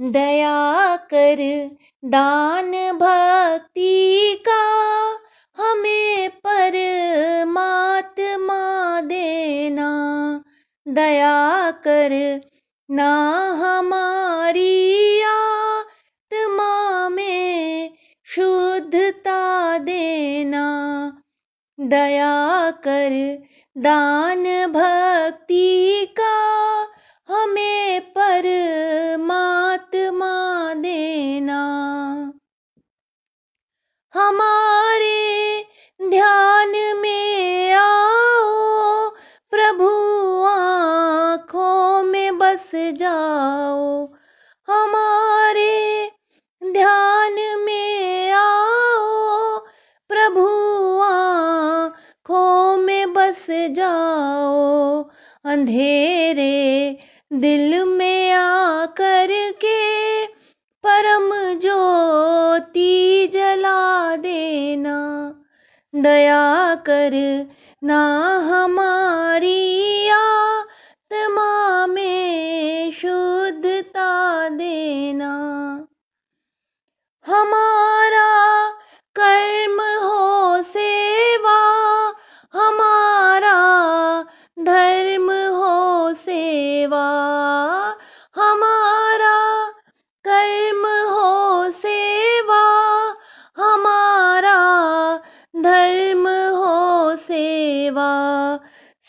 दया कर दान भक्ति का हमें परमात्मा देना। दया कर ना हमारी आत्मा में शुद्धता देना। दया कर दान भक्ति का हमारे ध्यान में आओ, प्रभु आँखों में बस जाओ। हमारे ध्यान में आओ, प्रभु आँखों में बस जाओ। अंधेरे दिल में आकर के परम दया कर ना हमारी धर्म हो सेवा,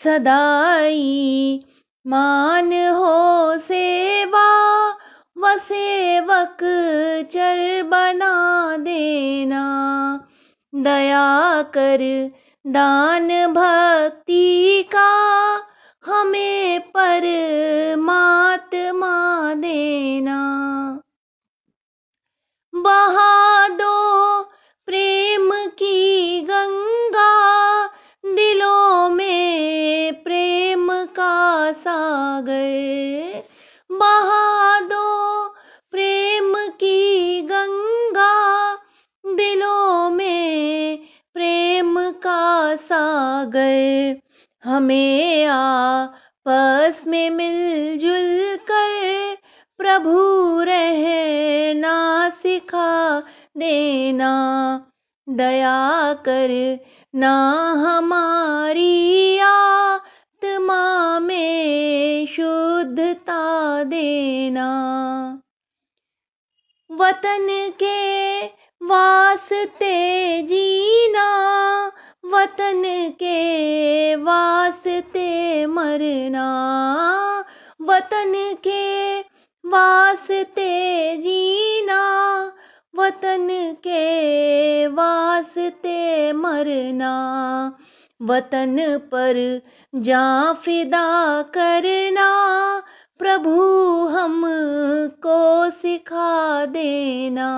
सदाई मान हो सेवा व सेवक चर बना देना। दया कर दान भक्ति का हमें परमात्मा सागर। बहा दो प्रेम की गंगा, दिलों में प्रेम का सागर। हमें आपस में मिलजुल कर प्रभु रहना सिखा देना। दया कर ना हमारी वतन के वास्ते जीना, वतन के वास्ते मरना, वतन के वास्ते जीना, वतन के वास्ते मरना, वतन पर जा फिदा करना, प्रभु हमको सिखा देना।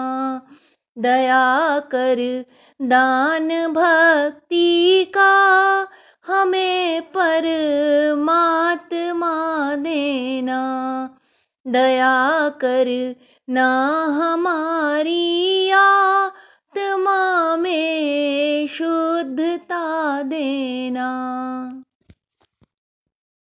दया कर दान भक्ति का हमें परमात्मा देना। दया कर ना हमारी आत्मा में शुद्धता देना।